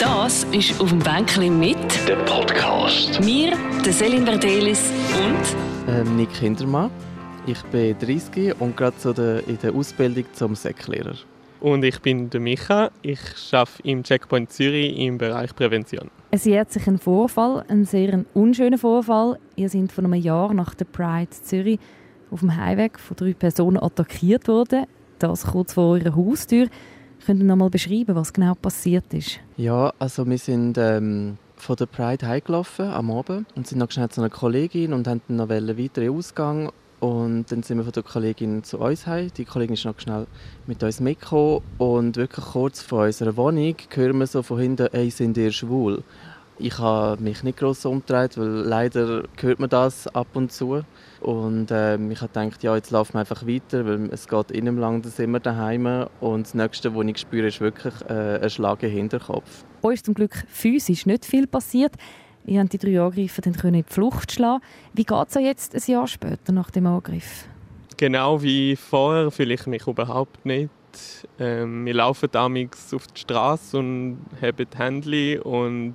Das ist auf dem Bänkchen mit Der Podcast. mir, der Selin Verdelis und Ähm, Nick Kindermann. Ich bin 30 und gerade so der, in der Ausbildung zum Säcklehrer. Und ich bin der Micha. Ich arbeite im Checkpoint Zürich im Bereich Prävention. Es jährt sich ein Vorfall, ein sehr unschöner Vorfall. Ihr seid vor einem Jahr nach der Pride Zürich auf dem Heimweg von drei Personen attackiert worden. Das kurz vor eurer Haustür. Könnt ihr noch mal beschreiben, was genau passiert ist? Ja, also wir sind ähm, von der Pride heimgelaufen am Abend und sind noch schnell zu einer Kollegin und haben noch einen weiteren Ausgang. Und dann sind wir von der Kollegin zu uns heim. Die Kollegin ist noch schnell mit uns mitgekommen und wirklich kurz vor unserer Wohnung hören wir so von hinten, «Ey, sind ihr schwul?» Ich habe mich nicht gross umgedreht, weil leider hört man das ab und zu. Und ähm, ich habe gedacht, ja, jetzt laufen wir einfach weiter, weil es geht innen lang, dann sind wir daheim. Und das Nächste, was ich spüre, ist wirklich äh, ein Schlag im Hinterkopf. Euch ist zum Glück physisch nicht viel passiert. Ihr habt die drei Angreifer dann können in die Flucht schlagen. Wie geht es jetzt ein Jahr später nach dem Angriff? Genau wie vorher fühle ich mich überhaupt nicht. Ähm, wir laufen damals auf die Straße und haben die Hände und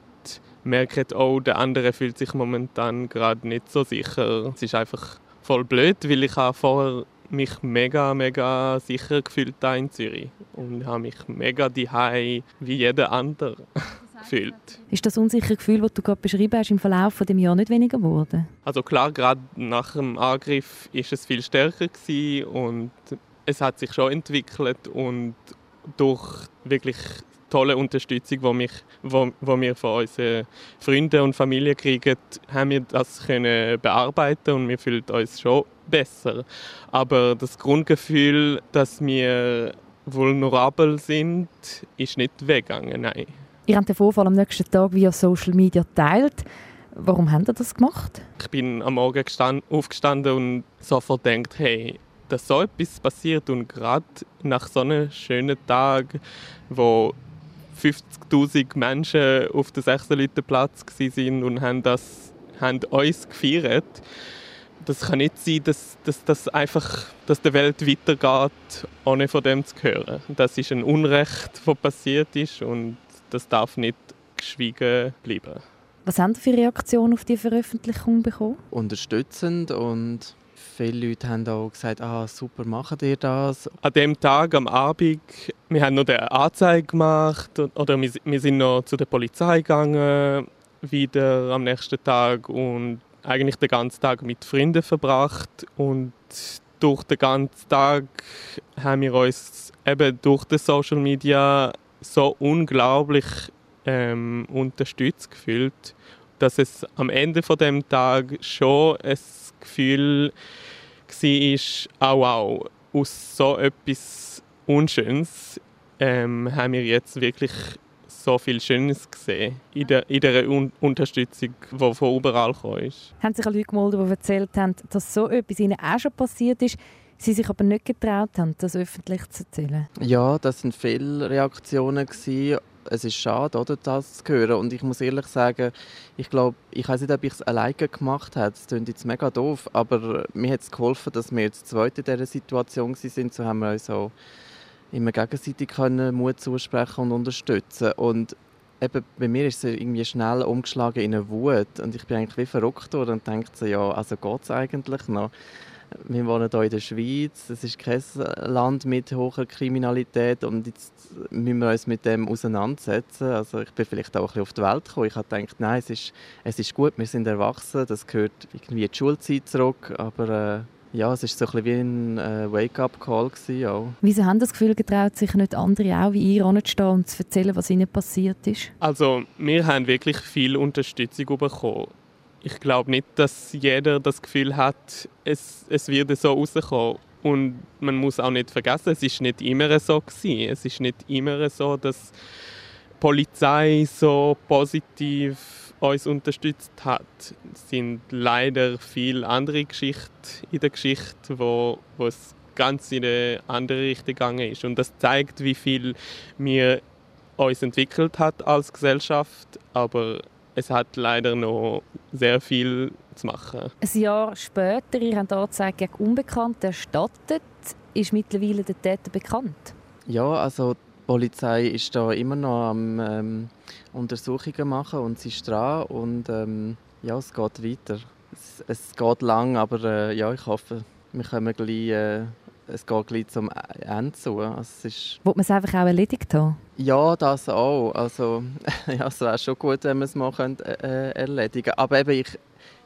merken, oh, der andere fühlt sich momentan gerade nicht so sicher. Es ist einfach voll blöd, weil ich habe vorher mich mega, mega sicher gefühlt da in Zürich und habe mich mega daheim wie jeder andere gefühlt. Ist das unsichere Gefühl, das du gerade beschrieben hast, im Verlauf von dem Jahr nicht weniger geworden? Also klar, gerade nach dem Angriff ist es viel stärker gewesen und es hat sich schon entwickelt und durch wirklich tolle Unterstützung, die mich, wo, wo wir von unseren Freunden und Familie kriegen, haben wir das können bearbeiten und wir fühlen uns schon besser. Aber das Grundgefühl, dass wir vulnerabel sind, ist nicht weggegangen, nein. Ihr habt den Vorfall am nächsten Tag via Social Media geteilt. Warum habt ihr das gemacht? Ich bin am Morgen gestand, aufgestanden und sofort gedacht, hey, dass so etwas passiert und gerade nach so einem schönen Tag, wo 50'000 Menschen auf dem 16 Platz sind und haben, das, haben uns gefeiert, das kann nicht sein, dass, dass, dass einfach dass der Welt weitergeht, ohne von dem zu hören. Das ist ein Unrecht, das passiert ist und das darf nicht geschwiegen bleiben. Was haben ihr für Reaktionen auf die Veröffentlichung bekommen? Unterstützend und viele Leute haben auch gesagt, ah, super, macht ihr das? An dem Tag, am Abend, wir haben noch eine Anzeige gemacht oder wir, sind noch zu der Polizei gegangen, wieder am nächsten Tag und eigentlich den ganzen Tag mit Freunden verbracht und durch den ganzen Tag haben wir uns eben durch die Social Media so unglaublich ähm, unterstützt gefühlt, dass es am Ende von dem Tag schon ein Gefühl war, auch wow, aus so etwas Unschönes ähm, haben wir jetzt wirklich so viel Schönes gesehen in der, in der Un Unterstützung, die von überall gekommen ist. Haben sich auch Leute gemeldet, die erzählt haben, dass so etwas ihnen auch schon passiert ist, sie sich aber nicht getraut haben, das öffentlich zu erzählen? Ja, das sind viele Reaktionen. Gewesen. Es ist schade, oder, das zu hören. Und ich muss ehrlich sagen, ich glaube, ich weiß nicht, ob ich es alleine gemacht habe. Das klingt jetzt mega doof, aber mir hat es geholfen, dass wir jetzt zweit in dieser Situation sind. So haben wir uns auch immer gegenseitig können Mut zusprechen und unterstützen. Und eben bei mir ist es irgendwie schnell umgeschlagen in eine Wut. Und ich bin eigentlich wie verrückt und dachte so, ja, also geht es eigentlich noch? Wir wohnen hier in der Schweiz, es ist kein Land mit hoher Kriminalität und jetzt müssen wir uns mit dem auseinandersetzen. Also ich bin vielleicht auch ein bisschen auf die Welt gekommen. Ich habe gedacht, nein, es ist, es ist gut, wir sind erwachsen, das gehört irgendwie in die Schulzeit zurück, aber äh, ja, es war so ein bisschen wie ein äh, Wake-up-Call. Auch. Wieso haben das Gefühl getraut, sich nicht andere auch wie ihr anzustehen und zu erzählen, was ihnen passiert ist? Also wir haben wirklich viel Unterstützung bekommen. Ich glaube nicht, dass jeder das Gefühl hat, es, es wird so rauskommen. Und man muss auch nicht vergessen, es ist nicht immer so gewesen. Es ist nicht immer so, dass die Polizei so positiv uns unterstützt hat. Es sind leider viele andere Geschichten in der Geschichte, wo, wo es ganz in eine andere Richtung gegangen ist. Und das zeigt, wie viel wir uns entwickelt hat als Gesellschaft, aber es hat leider noch sehr viel zu machen. Ein Jahr später, ihr habt Anzeige gegen Unbekannte erstattet. Ist mittlerweile der Täter bekannt? Ja, also Polizei ist da immer noch am ähm, Untersuchungen machen und sie ist dran und ähm, ja, es geht weiter. Es, es geht lang, aber äh, ja, ich hoffe, wir kommen gleich, äh, es geht gleich zum Ende zu. Also es ist Wollt man es einfach auch erledigt haben? Ja, das auch. Also, ja, es wäre schon gut, wenn wir es mal äh, erledigen Aber eben, ich,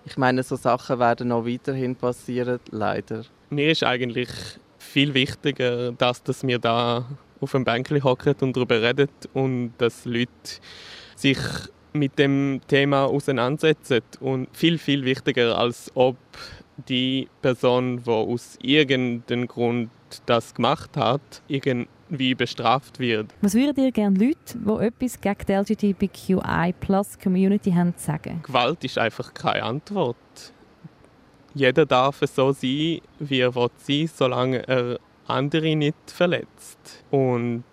ich meine, so Sachen werden noch weiterhin passieren, leider. Mir ist eigentlich viel wichtiger, dass, dass wir da auf dem Bänkchen hocken und darüber reden und dass Leute sich mit dem Thema auseinandersetzen. Und viel, viel wichtiger, als ob die Person, die aus irgendeinem Grund das gemacht hat, irgendwie bestraft wird. Was würdet ihr gerne Leute, die etwas gegen die LGBTQI-Plus-Community haben, sagen? Gewalt ist einfach keine Antwort. Jeder darf so sein, wie er sein will, solange er andere nicht verletzt. Und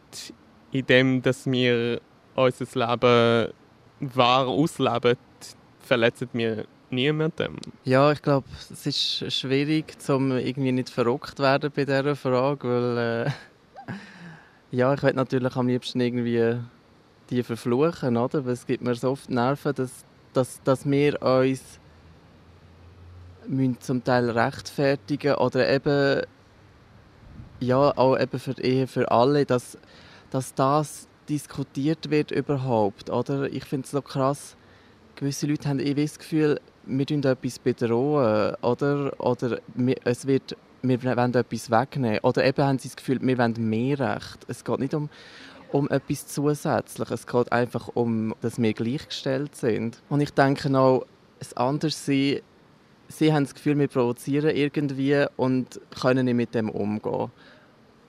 indem dass wir unser Leben wahr ausleben, verletzen wir niemandem. Ja, ich glaube, es ist schwierig, um irgendwie nicht verrückt werden bei dieser Frage, weil äh, ja, ich will natürlich am liebsten irgendwie die verfluchen, oder? Weil es gibt mir so oft Nerven, dass, dass, dass wir uns müssen zum Teil rechtfertigen oder eben ja auch eben für Ehe für alle, dass, dass das diskutiert wird überhaupt, oder? Ich finde es so krass, gewisse Leute haben irgendwie das Gefühl, wir tun etwas bedrohen, oder? Oder wir, es wird, wir wollen etwas wegnehmen. Oder eben haben sie das Gefühl, wir wollen mehr Recht. Es geht nicht um, um etwas Zusätzliches. Es geht einfach um, dass wir gleichgestellt sind. Und ich denke auch, ein anderes Sein, sie haben das Gefühl, wir provozieren irgendwie und können nicht mit dem umgehen.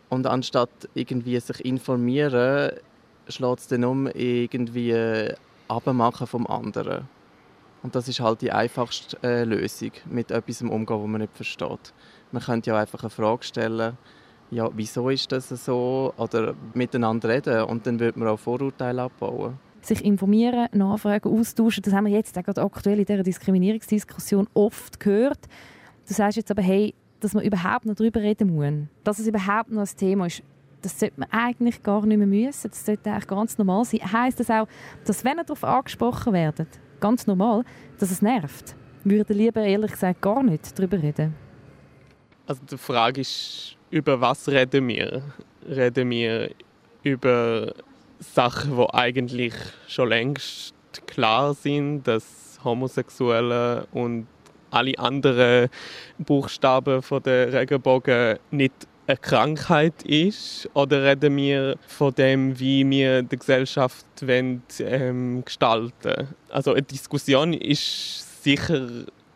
Und anstatt irgendwie sich informieren, schlägt es dann um irgendwie abmachen vom anderen. Und das ist halt die einfachste äh, Lösung, mit etwas umgehen, was man nicht versteht. Man könnte ja einfach eine Frage stellen, ja, wieso ist das so? Oder miteinander reden und dann wird man auch Vorurteile abbauen. Sich informieren, nachfragen, austauschen, das haben wir jetzt gerade aktuell in dieser Diskriminierungsdiskussion oft gehört. Du sagst jetzt aber, hey, dass man überhaupt noch darüber reden muss, dass es überhaupt noch ein Thema ist, das sollte man eigentlich gar nicht mehr müssen. Das sollte eigentlich ganz normal sein. Heißt das auch, dass wenn ihr darauf angesprochen werdet, ganz normal, dass es nervt? Würde lieber ehrlich gesagt gar nicht darüber reden? Also die Frage ist, über was reden wir? Reden wir über Sachen, die eigentlich schon längst klar sind, dass Homosexuelle und alle anderen Buchstaben von der Regenbogen nicht eine Krankheit ist? Oder reden wir von dem, wie wir die Gesellschaft wollen, ähm, gestalten Also eine Diskussion ist sicher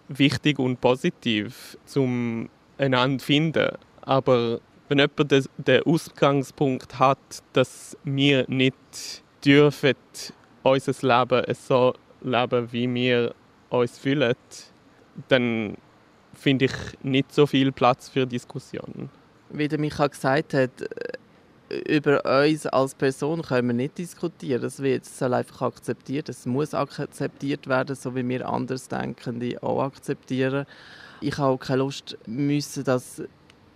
wichtig und positiv, um einander zu finden. Aber wenn jemand den Ausgangspunkt hat, dass wir nicht dürfen unser Leben so leben, wie wir uns fühlen, dann finde ich nicht so viel Platz für Diskussionen wie der Micha gesagt hat, äh, über uns als Person können wir nicht diskutieren. Das wird soll einfach akzeptiert. Es muss akzeptiert werden, so wie wir Andersdenkende auch akzeptieren. Ich habe auch keine Lust, müssen das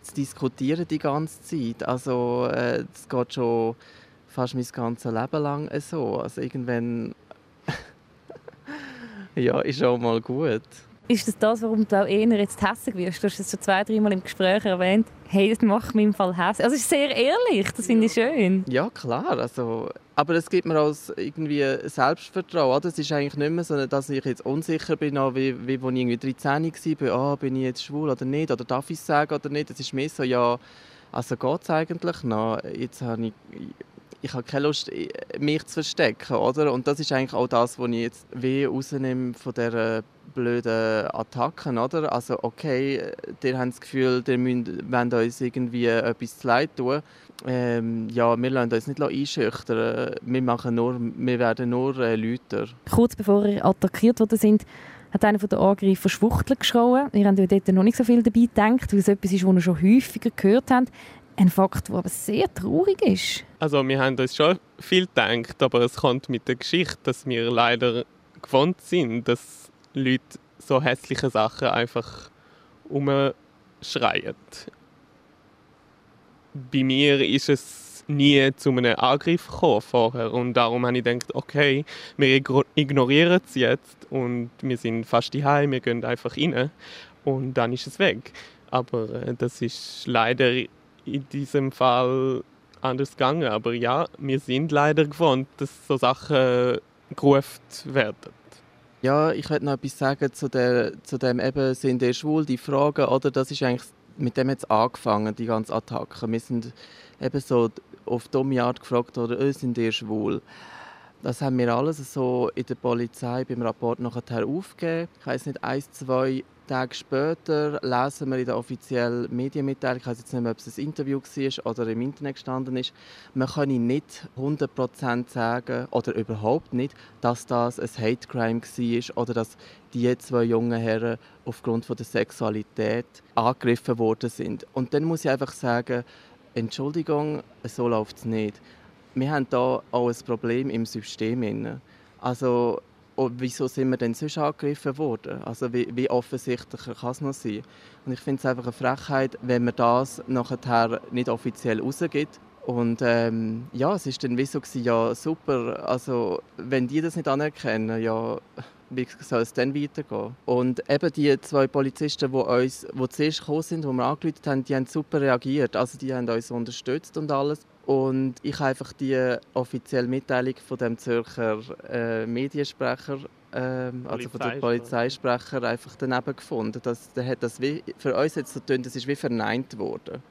zu diskutieren die ganze Zeit. Also äh, es geht schon fast mein ganzes Leben lang so. Also irgendwann ja, ist auch mal gut. Ist das das, warum du auch eher jetzt hässlich wirst? Du hast es schon zwei, dreimal im Gespräch erwähnt. Hey, das macht mich im Fall hässlich. Also es ist sehr ehrlich, das finde ich schön. Ja, klar. Also, aber es gibt mir auch irgendwie Selbstvertrauen. Es ist eigentlich nicht mehr so, dass ich jetzt unsicher bin, wie, wie als ich irgendwie 13 war. Oh, bin ich jetzt schwul oder nicht? Oder darf ich es sagen oder nicht? Es ist mehr so, ja, also geht es eigentlich noch? Jetzt habe ich ich habe keine Lust, mich zu verstecken, oder? Und das ist eigentlich auch das, was ich jetzt weh rausnehme von dieser blöden Attacken, oder? Also okay, ihr habt das Gefühl, ihr wollt uns irgendwie etwas zu leid tun. Ähm, ja, wir lassen uns nicht einschüchtern. Wir, machen nur, wir werden nur äh, Leute. Kurz bevor ihr attackiert worden sind, hat einer der Angreifer Schwuchtel geschrien. Ihr habt dort noch nicht so viel dabei gedacht, weil es etwas ist, was ihr schon häufiger gehört habt. Ein Fakt, der aber sehr traurig ist. Also wir haben uns schon viel gedacht, aber es kommt mit der Geschichte, dass wir leider gewohnt sind, dass Leute so hässliche Sachen einfach umschreien. Bei mir ist es nie zu einem Angriff gekommen vorher. Und darum habe ich gedacht, okay, wir ignorieren es jetzt und wir sind fast daheim, wir gehen einfach rein und dann ist es weg. Aber äh, das ist leider in diesem Fall anders gegangen. Aber ja, wir sind leider gewohnt, dass so Sachen gerufen werden. Ja, ich werde noch etwas sagen zu, der, zu dem eben, sind die schwul, die Frage, oder das ist eigentlich, mit dem jetzt angefangen, die ganze Attacke. Wir sind eben so auf dumme Art gefragt, oder, oh, sind die schwul? Das haben wir alles so in der Polizei beim Rapport nachher aufgegeben. Ich weiß nicht, ein, zwei Tage später lesen wir in der offiziellen Medienmitteilung, ich weiß jetzt nicht mehr, ob es ein Interview war oder im Internet gestanden ist, man kann nicht 100% sagen oder überhaupt nicht, dass das ein Hate Crime war oder dass die zwei jungen Herren aufgrund von der Sexualität angegriffen worden sind. Und dann muss ich einfach sagen, Entschuldigung, so läuft es nicht. Wir haben hier auch ein Problem im System. Also und wieso sind wir denn sonst angegriffen worden? Also wie, wie offensichtlich kann es noch sein? Und ich finde es einfach eine Frechheit, wenn man das nachher nicht offiziell rausgibt. Und ähm, ja, es war dann wie so, gewesen, ja super, also wenn die das nicht anerkennen, ja, wie soll es dann weitergehen? Und eben die zwei Polizisten, die uns, die zuerst gekommen sind, die wir angerufen haben, die haben super reagiert. Also die haben uns unterstützt und alles. Und ich habe einfach die offizielle Mitteilung von dem Zürcher äh, Mediensprecher, äh, also von der Polizeisprecher, einfach daneben gefunden. Das, der hat das wie, für uns jetzt so getönt, das ist wie verneint worden.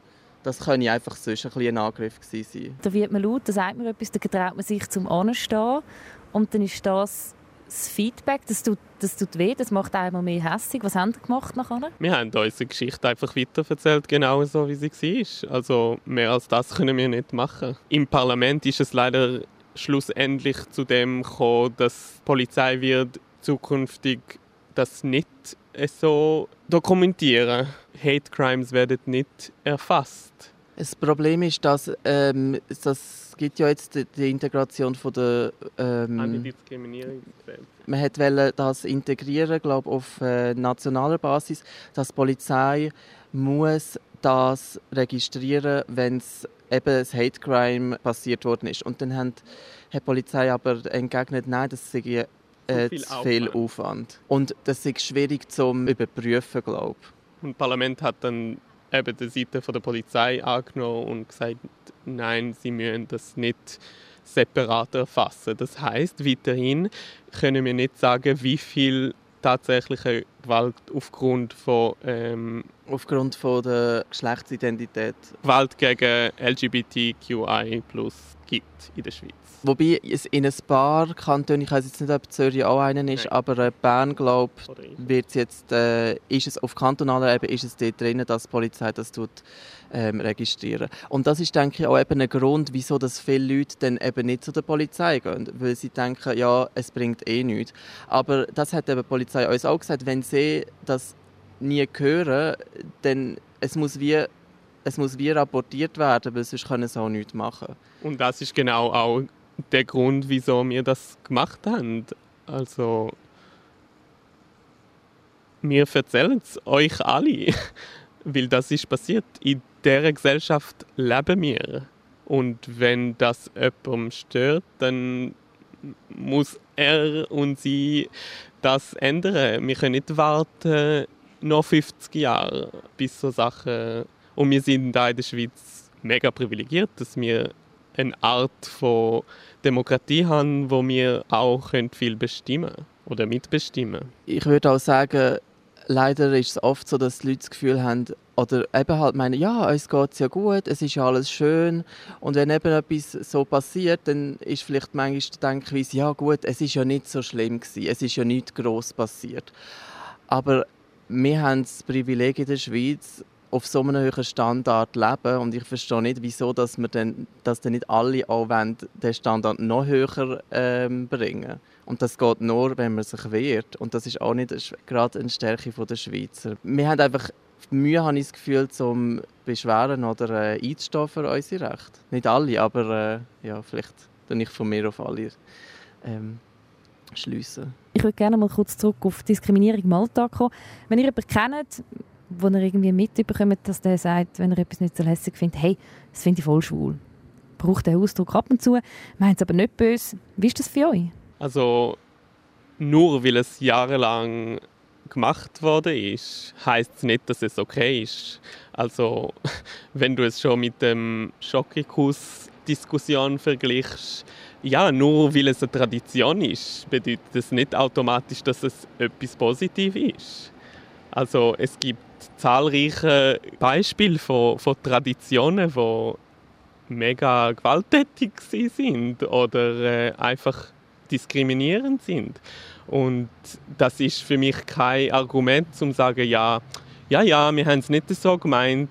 Das könnte einfach sonst ein, ein Angriff gewesen sein. Da wird man laut, da sagt man etwas, da traut man sich zum Anstehen. Und dann ist das das Feedback, das tut, das tut weh, das macht einmal mehr hässlich. Was haben Sie gemacht nachher? Wir haben unsere Geschichte einfach weiterverzählt, genau so wie sie war. Also mehr als das können wir nicht machen. Im Parlament ist es leider schlussendlich zu dem gekommen, dass die Polizei wird zukünftig das nicht so dokumentieren. Hate Crimes werden nicht erfasst. Das Problem ist, dass ähm, das gibt ja jetzt die, die Integration von der ähm, Antidiskriminierungsgesetz. Man wollte das integrieren, glaube auf äh, nationaler Basis, dass die Polizei muss das registrieren, wenn es eben ein Hate Crime passiert worden ist. Und dann hat die Polizei aber entgegnet, nein, das sei äh, zu viel Aufwand. Und das ist schwierig zu überprüfen, glaube ich. Und das Parlament hat dann eben die Seite von der Polizei angenommen und gesagt, nein, sie müssen das nicht separat erfassen. Das heißt, weiterhin können wir nicht sagen, wie viel tatsächliche Gewalt aufgrund von ähm, aufgrund von der Geschlechtsidentität Gewalt gegen LGBTQI+ gibt in der Schweiz. Wobei es in ein paar Kantonen, ich weiß jetzt nicht, ob Zürich auch einen ist, Nein. aber äh, Bern, glaube wird jetzt, äh, ist es auf kantonaler Ebene ist es dort drin, dass die Polizei das tut, ähm, registrieren. Und das ist, denke ich, auch eben ein Grund, wieso dass viele Leute dann eben nicht zu der Polizei gehen, weil sie denken, ja, es bringt eh nichts. Aber das hat eben die Polizei uns auch gesagt, wenn sie das nie hören, dann es muss wie es muss wie rapportiert werden, weil sonst können sie auch nichts machen. Und das ist genau auch der Grund, wieso wir das gemacht haben. Also, wir erzählen es euch alle, weil das ist passiert. In dieser Gesellschaft leben wir. Und wenn das jemandem stört, dann muss er und sie das ändern. Wir können nicht warten noch 50 Jahre, bis so Sachen... Und wir sind da in der Schweiz mega privilegiert, dass wir eine Art von Demokratie haben, wo wir auch viel bestimmen können oder mitbestimmen. Ich würde auch sagen, leider ist es oft so, dass die Leute das Gefühl haben, oder eben halt meinen, ja, uns geht es ja gut, es ist ja alles schön. Und wenn eben etwas so passiert, dann ist vielleicht manchmal die Denkweise, ja gut, es ist ja nicht so schlimm gewesen, es ist ja nichts gross passiert. Aber wir haben das Privileg in der Schweiz, auf so einem hohen Standard leben und ich verstehe nicht, wieso dass wir denn, dass dann nicht alle auch wollen, den Standard noch höher ähm, bringen und das geht nur, wenn man sich wehrt und das ist auch nicht gerade eine Stärke der Schweizer. Wir haben einfach Mühe, habe ich das Gefühl, zum Beschweren oder äh, einzustehen für unsere Rechte. Nicht alle, aber äh, ja, vielleicht dann ich von mir auf alle ähm, schliessen. Ich würde gerne mal kurz zurück auf Diskriminierung im Alltag kommen. Wenn ihr jemanden kennt, wo er irgendwie mitbekommt, dass der sagt, wenn er etwas nicht so lässig findet, hey, das finde ich voll schwul. braucht den Ausdruck ab und zu, meint es aber nicht böse. Wie ist das für euch? Also nur weil es jahrelang gemacht worden ist, heißt es nicht, dass es okay ist. Also wenn du es schon mit dem Schokikus Diskussion vergleichst, ja, nur weil es eine Tradition ist, bedeutet es nicht automatisch, dass es etwas Positives ist. Also es gibt zahlreiche Beispiele von, von Traditionen, die mega gewalttätig sind oder äh, einfach diskriminierend sind. Und das ist für mich kein Argument, um zu sagen, ja, ja, ja, wir haben es nicht so gemeint,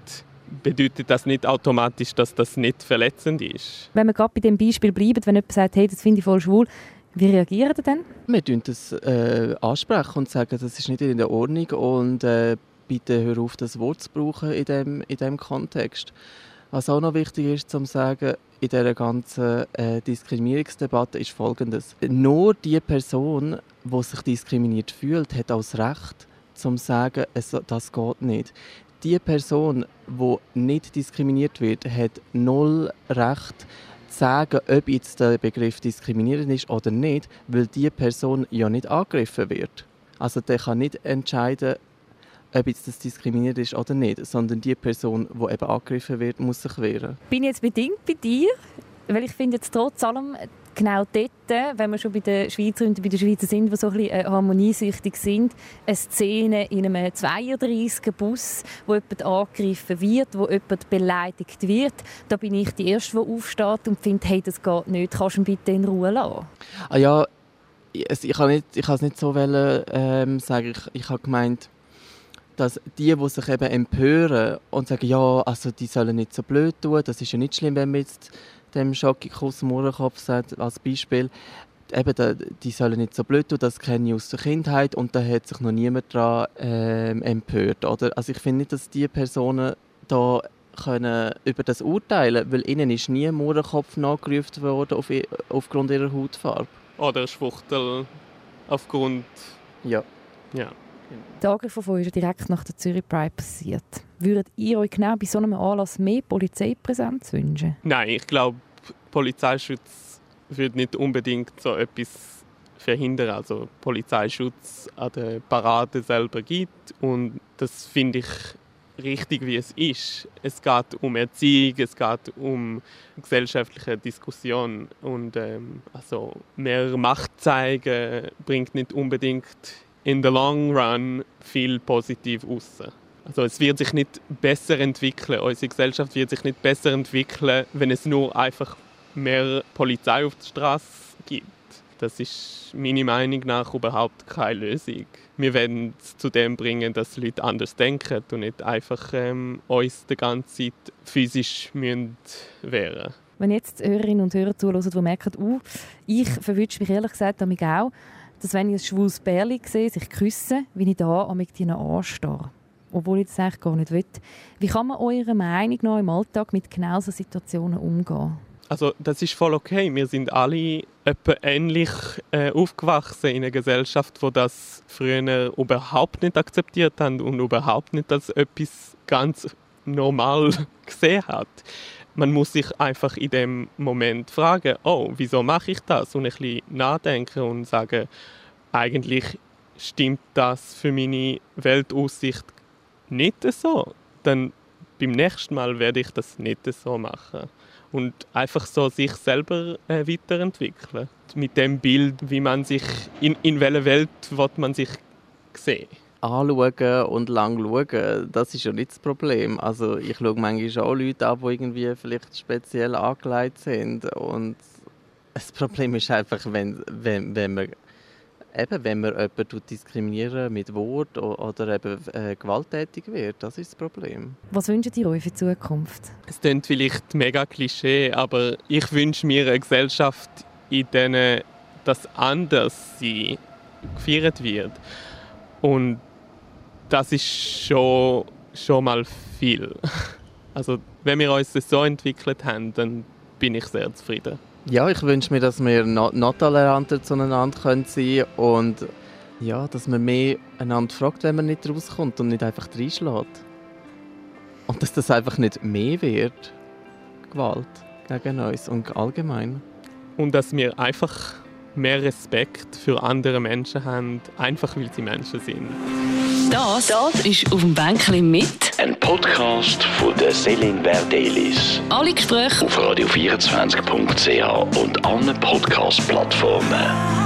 bedeutet das nicht automatisch, dass das nicht verletzend ist. Wenn wir gerade bei dem Beispiel bleiben, wenn jemand sagt, hey, das finde ich voll schwul, wie reagieren Sie denn? Wir tun das äh, ansprechen und sagen, das ist nicht in der Ordnung und äh, bitte hör auf, das Wort zu brauchen in dem, in dem Kontext. Was auch noch wichtig ist, zu sagen, in dieser ganzen äh, Diskriminierungsdebatte ist Folgendes. Nur die Person, die sich diskriminiert fühlt, hat auch das Recht, zu sagen, es, das geht nicht. Die Person, die nicht diskriminiert wird, hat null Recht, zu sagen, ob jetzt der Begriff diskriminierend ist oder nicht, weil die Person ja nicht angegriffen wird. Also der kann nicht entscheiden, ob jetzt das diskriminiert ist oder nicht, sondern die Person, die eben angegriffen wird, muss sich wehren. Bin ich jetzt bedingt bei dir, weil ich finde jetzt trotz allem genau dort, wenn wir schon bei den Schweizer und bei den Schweizer sind, die so ein bisschen äh, harmoniesüchtig sind, eine Szene in einem 32er-Bus, wo jemand angegriffen wird, wo jemand beleidigt wird. Da bin ich die Erste, die aufsteht und finde, hey, das geht nicht, kannst du ihn bitte in Ruhe lassen? Ah ja, ich, ich ich kann es nicht so wollen, ähm, sagen. Ich, ich habe gemeint, dass die, die sich eben empören und sagen, ja, also die sollen nicht so blöd tun, das ist ja nicht schlimm, wenn man jetzt dem Schockikuss Mohrenkopf sagt, als Beispiel, eben, die sollen nicht so blöd tun, das kenne ich aus der Kindheit und da hat sich noch niemand daran ähm, empört. Oder? Also ich finde nicht, dass diese Personen da können über das urteilen, weil ihnen ist nie ein Mohrenkopf nachgerufen worden auf, aufgrund ihrer Hautfarbe. Oder Schwuchtel aufgrund... Ja. ja. Der Angriff von ist direkt nach der Zürich Pride passiert. Würdet ihr euch genau bei so einem Anlass mehr Polizeipräsenz wünschen? Nein, ich glaube, Polizeischutz würde nicht unbedingt so etwas verhindern. Also Polizeischutz an der Parade selber gibt und das finde ich richtig, wie es ist. Es geht um Erziehung, es geht um gesellschaftliche Diskussion und ähm, also mehr Macht zeigen bringt nicht unbedingt in the long run viel positiv raus. Also es wird sich nicht besser entwickeln, unsere Gesellschaft wird sich nicht besser entwickeln, wenn es nur einfach mehr Polizei auf der Straße gibt. Das ist meiner Meinung nach überhaupt keine Lösung. Wir werden es zu dem bringen, dass Leute anders denken und nicht einfach ähm, uns die ganze Zeit physisch müssen wehren Wenn jetzt Hörerinnen und Hörer zuhören, die merken, uh, ich verwünsche mich ehrlich gesagt damit auch, dass wenn ich ein schwules Bärli sehe, sich küssen, wie ich da an mich anstehe. Obwohl ich das eigentlich gar nicht will. Wie kann man eurer Meinung nach im Alltag mit genau solchen Situationen umgehen? Also das ist voll okay. Wir sind alle etwa ähnlich äh, aufgewachsen in einer Gesellschaft, wo das früher überhaupt nicht akzeptiert haben und überhaupt nicht als etwas ganz normal gesehen hat. Man muss sich einfach in dem Moment fragen, oh, wieso mache ich das? Und ein bisschen nachdenken und sagen, eigentlich stimmt das für meine Weltaussicht nicht so. Dann beim nächsten Mal werde ich das nicht so machen. Und einfach so sich selber äh, weiterentwickeln. Mit dem Bild, wie man sich, in, in welcher Welt man sich sehen anschauen und lang schauen, das ist ja nicht das Problem. Also ich schaue manchmal auch Leute an, die irgendwie vielleicht speziell angelegt sind und das Problem ist einfach, wenn, wenn, wenn man eben, wenn man jemanden diskriminieren mit Wort oder eben äh, gewalttätig wird, das ist das Problem. Was wünscht ihr euch für die Zukunft? Es klingt vielleicht mega Klischee, aber ich wünsche mir eine Gesellschaft, in der das Anderssein gefeiert wird. Und das ist schon, schon mal viel. Also wenn wir uns das so entwickelt haben, dann bin ich sehr zufrieden. Ja, ich wünsche mir, dass wir noch, noch toleranter zueinander können sein und ja, dass man mehr einander fragt, wenn man nicht rauskommt und nicht einfach reinschlägt. Und dass das einfach nicht mehr wird, Gewalt. gegen uns und allgemein. Und dass wir einfach mehr Respekt für andere Menschen haben, einfach weil sie Menschen sind. Das, das ist auf dem Bänkchen mit. Ein Podcast von der Selin Verdelis. Alle Gespräche auf radio24.ch und allen Podcast-Plattformen.